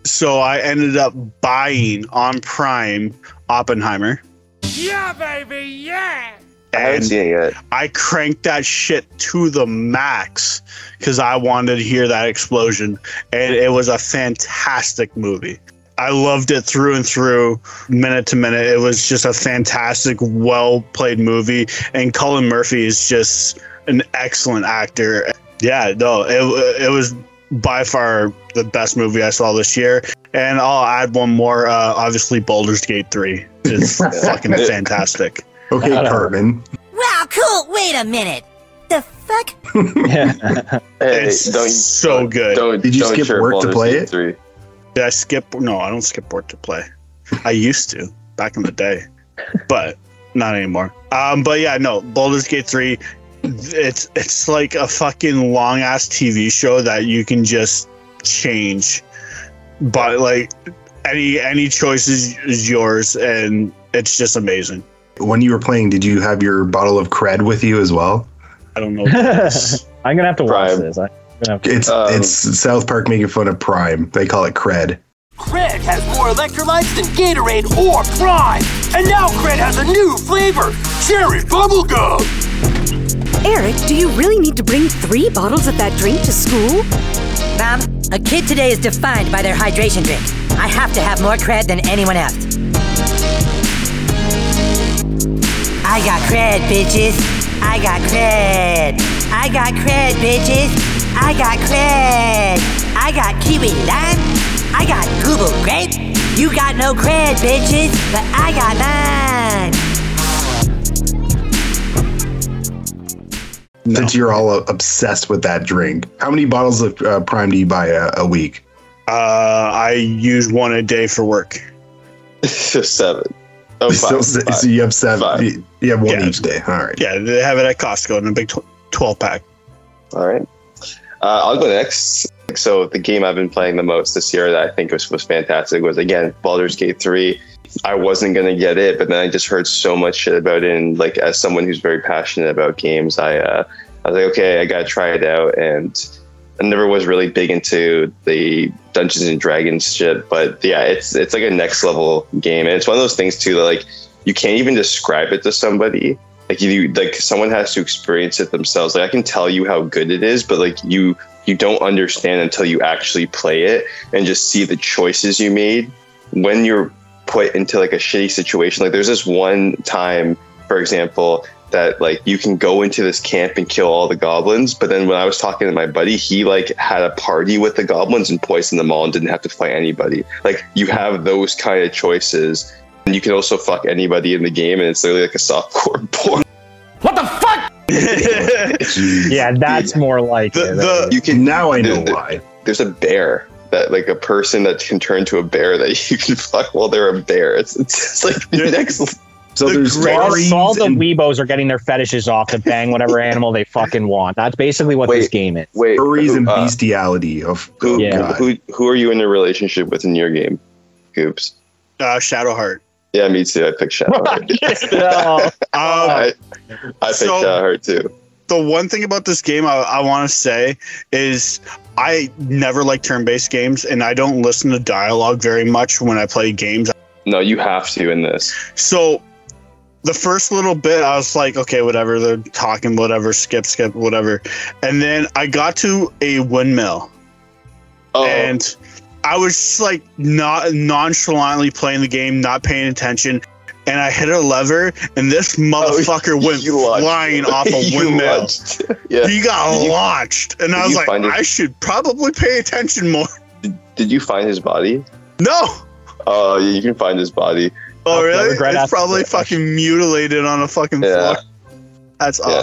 so I ended up buying on Prime Oppenheimer. Yeah, baby, yeah! I haven't seen it. I cranked that shit to the max because I wanted to hear that explosion, and it was a fantastic movie. I loved it through and through, minute to minute. It was just a fantastic, well played movie, and Cillian Murphy is just an excellent actor. Yeah, no, it it was by far the best movie I saw this year. And I'll add one more. Uh, obviously, Baldur's Gate Three is fucking fantastic. Okay, Cartman. Wow, cool. Wait a minute. The fuck? Hey, It's don't so good. don't Did you don't skip work to play Gate it? Three. Did I skip? No, I don't skip work to play. I used to back in the day, but not anymore. Um, but yeah, no, Baldur's Gate Three. It's it's like a fucking long ass TV show that you can just change, but like any any choice is, is yours, and it's just amazing. When you were playing, did you have your bottle of cred with you as well? I don't know. what it is. I'm gonna have to watch Prime. this. I'm gonna have to- It's Um, it's South Park making fun of Prime. They call it cred. Cred has more electrolytes than Gatorade or Prime. And now Cred has a new flavor cherry bubblegum. Eric, do you really need to bring three bottles of that drink to school? Mom, a kid today is defined by their hydration drink. I have to have more cred than anyone else. I got cred, bitches. I got cred. I got cred, bitches. I got cred. I got kiwi lime. I got Google grape. You got no cred, bitches, but I got mine. Since you're all obsessed with that drink, how many bottles of uh, Prime do you buy a, a week? Uh, I use one a day for work. Seven. Oh, so, five, so you have seven. Five. You, you have one Yeah. each day. All right. Yeah, they have it at Costco in a big tw- twelve pack. All right. Uh, I'll go next. So the game I've been playing the most this year that I think was, was fantastic was again Baldur's Gate 3. I wasn't gonna get it, but then I just heard so much shit about it, and like as someone who's very passionate about games, I uh, I was like, okay, I gotta try it out, and I never was really big into the Dungeons and Dragons shit, but yeah, it's it's like a next level game, and it's one of those things too that like you can't even describe it to somebody. Like you, like someone has to experience it themselves. Like I can tell you how good it is, but like you, you don't understand until you actually play it and just see the choices you made when you're put into like a shitty situation. Like there's this one time, for example, that like you can go into this camp and kill all the goblins, but then when I was talking to my buddy, he like had a party with the goblins and poisoned them all and didn't have to fight anybody. Like you have those kind of choices. And you can also fuck anybody in the game, and it's literally like a softcore porn. What the fuck? yeah, that's more like The, it. the You can now I know There- there- why. There's a bear that like a person that can turn to a bear that you can fuck while they're a bear. It's it's, it's like the next. So The there's So all, stories so all the and weebos are getting their fetishes off to bang whatever animal they fucking want. That's basically what this game is. Wait, furries and uh, bestiality of who, oh, Yeah. God. who who are you in a relationship with in your game, Goops? uh, Shadowheart. Yeah, me too. I picked Shadow. No. Um, I, I picked So- Shadowheart too. the one thing about this game I, I want to say is I never like turn-based games, and I don't listen to dialogue very much when I play games. No, you have to in this. So the first little bit, I was like, okay, whatever. They're talking, whatever. Skip, skip, whatever. And then I got to a windmill, Oh, and I was just like not nonchalantly playing the game, not paying attention. And I hit a lever, and this oh, motherfucker went Oh, you launched. flying off a You windmill. launched. yeah. He got you- launched, and I was like, find it- I should probably pay attention more. Did did you find his body? No, Oh, yeah, you can find his body. oh really? It's probably fucking mutilated on a fucking Yeah. floor. That's Yeah.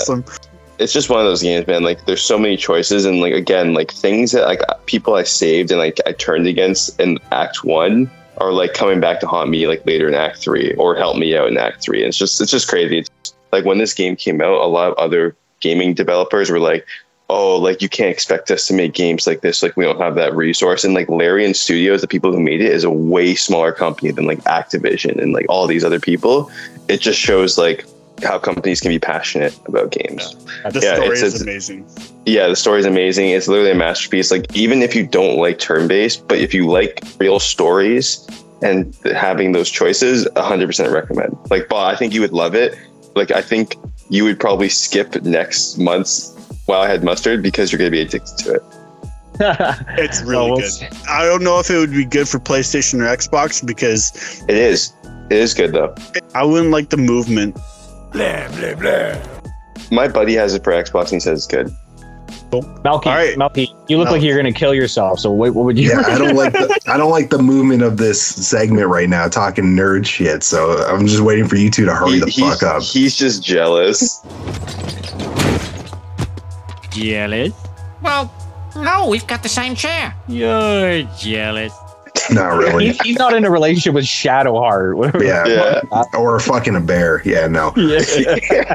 It's just one of those games, man. Like there's so many choices, and like again, like things that like people I saved and like I turned against in Act One are like coming back to haunt me like later in Act Three or help me out in Act Three. And it's just it's just crazy. It's, like when this game came out, a lot of other gaming developers were like, "Oh, like you can't expect us to make games like this. Like we don't have that resource." And like Larian Studios, the people who made it, is a way smaller company than like Activision and like all these other people. It just shows like how companies can be passionate about games. Yeah. The Yeah, story it's- is it's- amazing. Yeah, the story is amazing. It's literally a masterpiece. Like even if you don't like turn-based, but if you like real stories and having those choices, 100% recommend. Like, Bob, I think you would love it. Like, I think you would probably skip next month's Wow I Had Mustard because you're going to be addicted to it. It's really we'll good. see. I don't know if it would be good for PlayStation or Xbox because It is. It is good though. I wouldn't like the movement. Blah, blah, blah. My buddy has it for Xbox and he says it's good. Melky, Melky, you look like you're gonna kill yourself. So what, what would you? Yeah, I don't like the I don't like the movement of this segment right now, talking nerd shit. So I'm just waiting for you two to hurry the fuck up. He's just jealous. Jealous? Well, no, we've got the same chair. You're jealous. Not really. He- he's not in a relationship with Shadowheart. whatever. Yeah, or fucking a bear. Yeah, no. Yeah.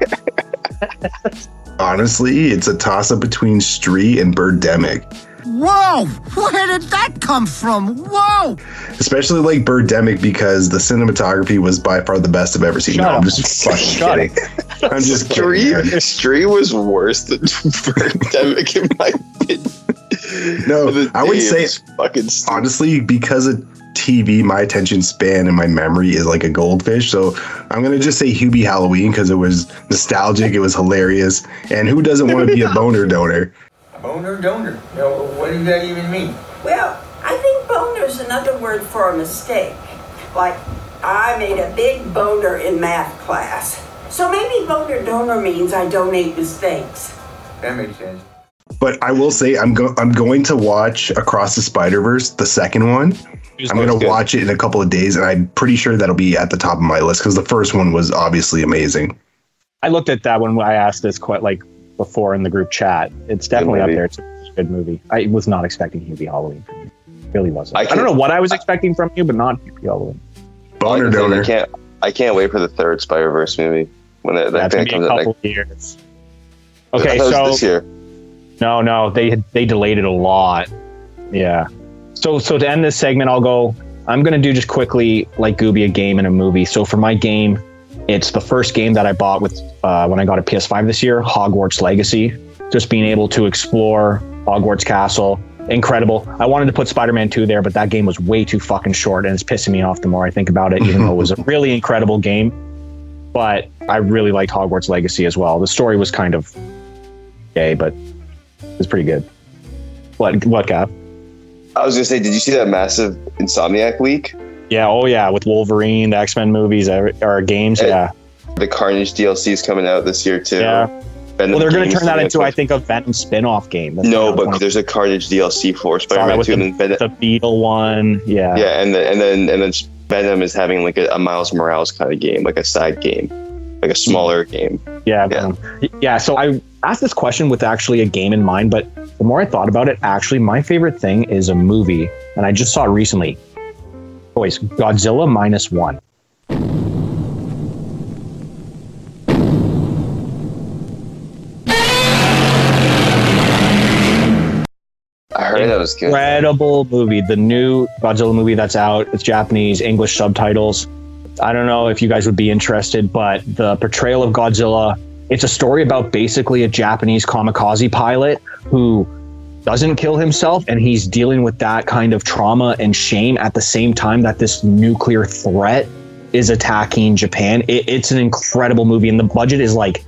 Honestly, it's a toss up between Street and Birdemic. Whoa! Where did that come from? Whoa! Especially like Birdemic because the cinematography was by far the best I've ever seen. Shut no, up. I'm just fucking Shut kidding. I'm just kidding. Stree, man. Stree was worse than Birdemic in my opinion. No, I would day say is fucking stupid. honestly because of TV, my attention span and my memory is like a goldfish. So I'm gonna just say Hubie Halloween because it was nostalgic, it was hilarious, and who doesn't want to be a boner donor? Boner donor. No, what does that even mean? Well, I think boner is another word for a mistake. Like, I made a big boner in math class. So maybe boner donor means I donate mistakes. That makes sense. But I will say I'm go- I'm going to watch Across the Spider Verse, the second one. I'm going to watch it in a couple of days, and I'm pretty sure that'll be at the top of my list because the first one was obviously amazing. I looked at that when I asked this quite like before in the group chat. It's definitely up there. It's a good movie. I was not expecting Hubie Halloween from you. Really wasn't. I I, don't know what I was expecting from you, but not Hubie Halloween. Boner I donor. can't. I can't wait for the third Spider Verse movie when it, that That's gonna thing be a comes out. couple Like, years. Okay, thought so this year. No, no, they they delayed it a lot. Yeah. So so to end this segment, I'll go. I'm gonna do just quickly like Gooby a game and a movie. So for my game, it's the first game that I bought with uh, when I got a PS5 this year, Hogwarts Legacy. Just being able to explore Hogwarts Castle, incredible. I wanted to put Spider-Man 2 there, but that game was way too fucking short, and it's pissing me off the more I think about it. Even though it was a really incredible game, but I really liked Hogwarts Legacy as well. The story was kind of gay, but it's pretty good. What what Gav? I was gonna say, did you see that massive Insomniac leak? Yeah, oh yeah, with Wolverine, the X Men movies, or games, yeah. The Carnage DLC is coming out this year too. Yeah. Venom Well, they're going to turn that into, I think, a Venom spin-off game. That's No, but there's a Carnage DLC for Spider-Man with 2, and the, then Venom, the Beetle one. Yeah. yeah, and then and then and then Venom is having like a, a Miles Morales kind of game, like a side game, like a smaller game. Yeah, Venom. yeah. So I asked this question with actually a game in mind, but the more I thought about it, actually, my favorite thing is a movie, and I just saw it recently. Boys, Godzilla minus one. I heard that was good. Incredible movie. The new Godzilla movie that's out. It's Japanese, English subtitles. I don't know if you guys would be interested, but the portrayal of Godzilla, it's a story about basically a Japanese kamikaze pilot who doesn't kill himself and he's dealing with that kind of trauma and shame at the same time that this nuclear threat is attacking Japan. It, it's an incredible movie and the budget is like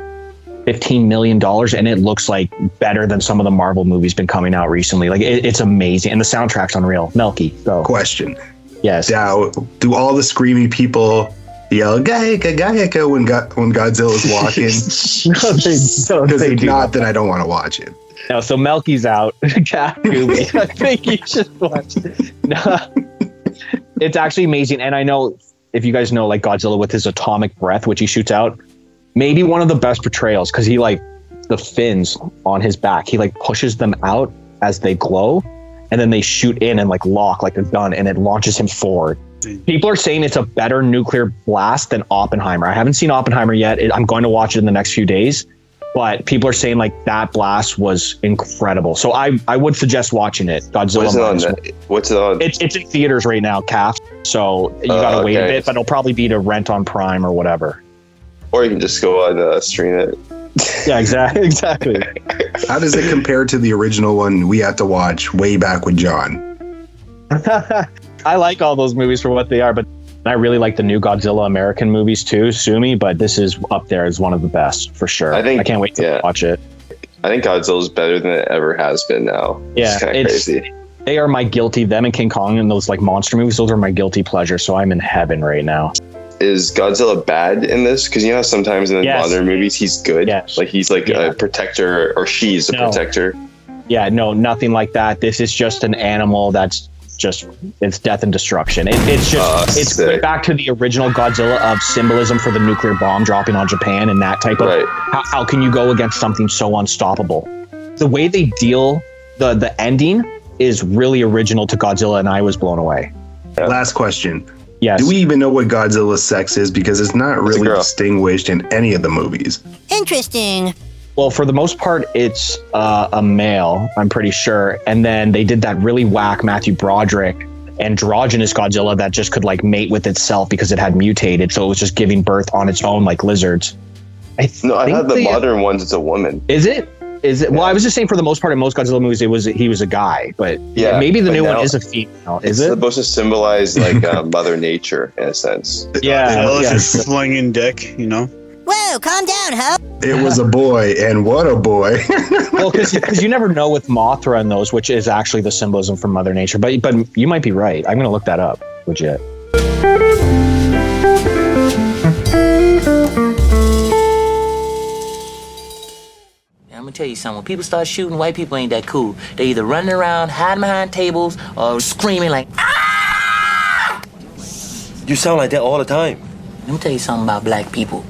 15 million dollars and it looks like better than some of the Marvel movies been coming out recently. Like it, it's amazing and the soundtrack's unreal. Melky, go. Question. Yes. Now, do all the screaming people yell "Gaika Gaika" when Go- when Godzilla's walking? no, they, no, Because if not, then I don't want to watch it. No, so Melky's out. I think you should watch it. No. It's actually amazing. And I know if you guys know like Godzilla with his atomic breath, which he shoots out, maybe one of the best portrayals because he like the fins on his back, he like pushes them out as they glow and then they shoot in and like lock like a gun and it launches him forward. People are saying it's a better nuclear blast than Oppenheimer. I haven't seen Oppenheimer yet. It- I'm going to watch it in the next few days but people are saying like that blast was incredible. So I I would suggest watching it. Godzilla. What's it on? minus one. What's it on? It's it's in theaters right now, Calf. So you Oh, gotta wait a bit, but it'll probably be to rent on Prime or whatever. Or you can just go on uh, stream it. Yeah, exactly, exactly. How does it compare to the original one we had to watch way back with John? I like all those movies for what they are, but I really like the new Godzilla American movies too, sue me, but this is up there as one of the best for sure. I think- I can't wait to yeah. watch it. I think Godzilla's better than it ever has been now. Yeah, it's kind of it's- crazy. They are my guilty. Them and King Kong and those like monster movies. Those are my guilty pleasure. So I'm in heaven right now. Is Godzilla bad in this? Because you know sometimes in the Yes. modern movies he's good. Yes. Like he's like a protector or she's a No. protector. Yeah, no, nothing like that. This is just an animal that's just it's death and destruction. It, it's just Oh, it's sick. back to the original Godzilla of symbolism for the nuclear bomb dropping on Japan and that type of. Right. How, how can you go against something so unstoppable? The way they deal the the ending is really original to Godzilla, and I was blown away. Last question. Yes. Do we even know what Godzilla's sex is? Because it's not really girl. distinguished in any of the movies. Interesting. Well, for the most part, it's uh, a male, I'm pretty sure. And then they did that really whack Matthew Broderick androgynous Godzilla that just could like mate with itself because it had mutated. So it was just giving birth on its own like lizards. I th- No, I think thought the they- modern ones it's a woman. Is it? Is it? Well, I was just saying for the most part in most Godzilla movies, it was he was a guy, but Yeah, maybe the new now one is a female. Is it's it? supposed to symbolize like uh, Mother Nature in a sense. Yeah. Godzilla's yeah. just slinging dick, you know? Whoa, calm down, ho. It was a boy, and what a boy. well, because you never know with Mothra and those, which is actually the symbolism from Mother Nature. But but you might be right. I'm gonna look that up. Legit. Gonna tell you something. When people start shooting, white people ain't that cool. They either running around, hiding behind tables, or screaming like, ah! You sound like that all the time. Let me tell you something about black people.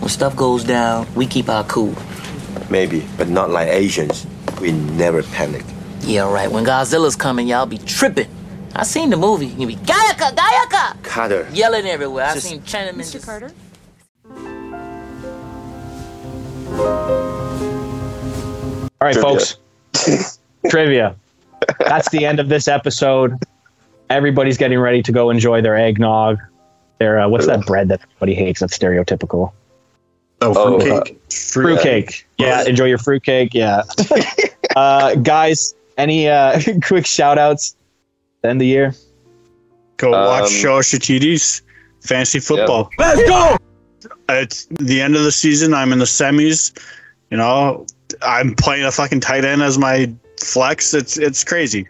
When stuff goes down, we keep our cool. Maybe, but not like Asians. We never panic. Yeah, right. When Godzilla's coming, y'all be tripping. I seen the movie. You be Gayaka, Gayaka, Carter. yelling everywhere. I seen Chinamen. Mr. just- Carter? All right, Trivia. folks. Trivia. That's the end of this episode. Everybody's getting ready to go enjoy their eggnog. Their uh, what's that bread that everybody hates? That's stereotypical. Oh, Oh, uh, fruitcake. Fruitcake. Yeah, enjoy your fruitcake. Yeah. uh, guys, any uh, quick shout outs to end the year? Go watch Um, Show Shachidis fantasy football. Let's go. It's the end of the season. I'm in the semis. You know, I'm playing a fucking tight end as my flex. It's it's crazy.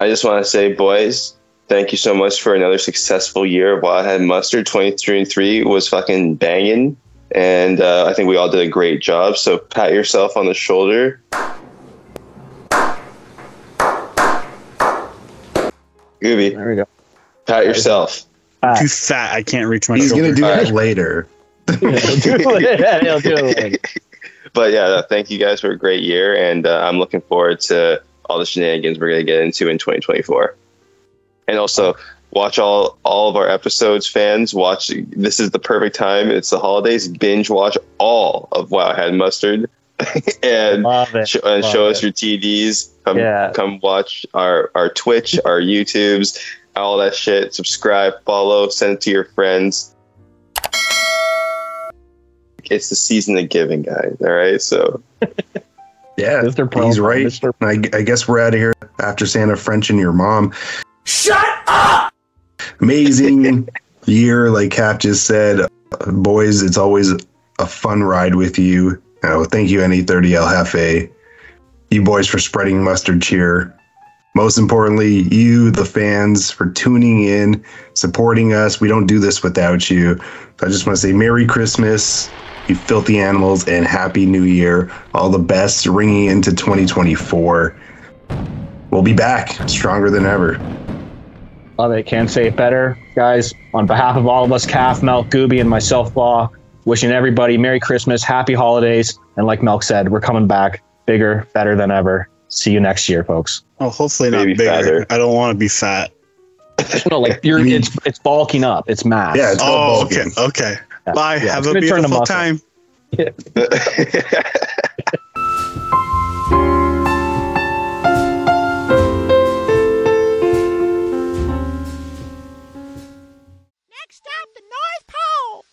I just want to say, boys, thank you so much for another successful year of Wild Head Mustard. 23 and 3 was fucking banging. And uh, I think we all did a great job. So pat yourself on the shoulder. Gooby, There we go. pat yourself. Too fat. I can't reach my He's shoulder. gonna do that Alright. later. Yeah, he'll do it. But yeah, thank you guys for a great year. And uh, I'm looking forward to all the shenanigans we're going to get into in 2024. And also, watch all all of our episodes, fans. Watch. This is the perfect time. It's the holidays. Binge watch all of Wow Had Mustard, and sh- and show it. us your TDs. Come Yeah. come watch our our Twitch, our YouTubes, all that shit. Subscribe, follow, send it to your friends. It's the season of giving, guys. All right, so Yeah, Mr. Pearl, he's right. Mr. I, I guess we're out of here after Santa French and your mom. Shut up! Amazing year, like Cap just said. Uh, boys, it's always a fun ride with you. Uh, thank you, NE30L Hefe. You boys for spreading mustard cheer. Most importantly, you, the fans, for tuning in, supporting us. We don't do this without you. So I just want to say Merry Christmas, you filthy animals, and Happy New Year. All the best ringing into 2024. We'll be back stronger than ever. Oh, Love it. Can't say it better. Guys, on behalf of all of us, Calf, Melk, Gooby, and myself, Law, wishing everybody Merry Christmas, Happy Holidays. And like Melk said, we're coming back bigger, better than ever. See you next year, folks. Oh, hopefully not Maybe bigger. fatter. I don't want to be fat. No, like you're, You mean- it's it's bulking up. It's mass. Yeah, it's Oh, called okay, bulking. okay. Yeah. Bye. Yeah, Have it's a gonna turn to beautiful muscle. time. Next stop, the North Pole.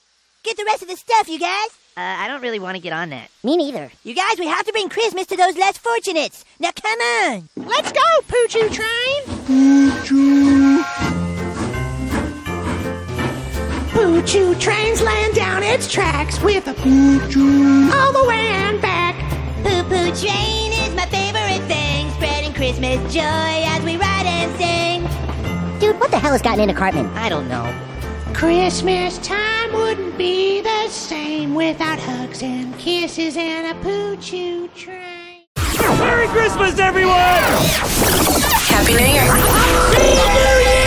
Get the rest of the stuff, you guys. Uh, I don't really want to get on that. Me neither. You guys, we have to bring Christmas to those less fortunates. Now, come on. Let's go, Poochoo Train. Poo choo train's laying down its tracks with a poo choo all the way and back. Poo poo train is my favorite thing, spreading Christmas joy as we ride and sing. Dude, what the hell has gotten into Cartman? I don't know. Christmas time wouldn't be the same without hugs and kisses and a poo choo train. Merry Christmas, everyone! Happy New Year! Happy New Year.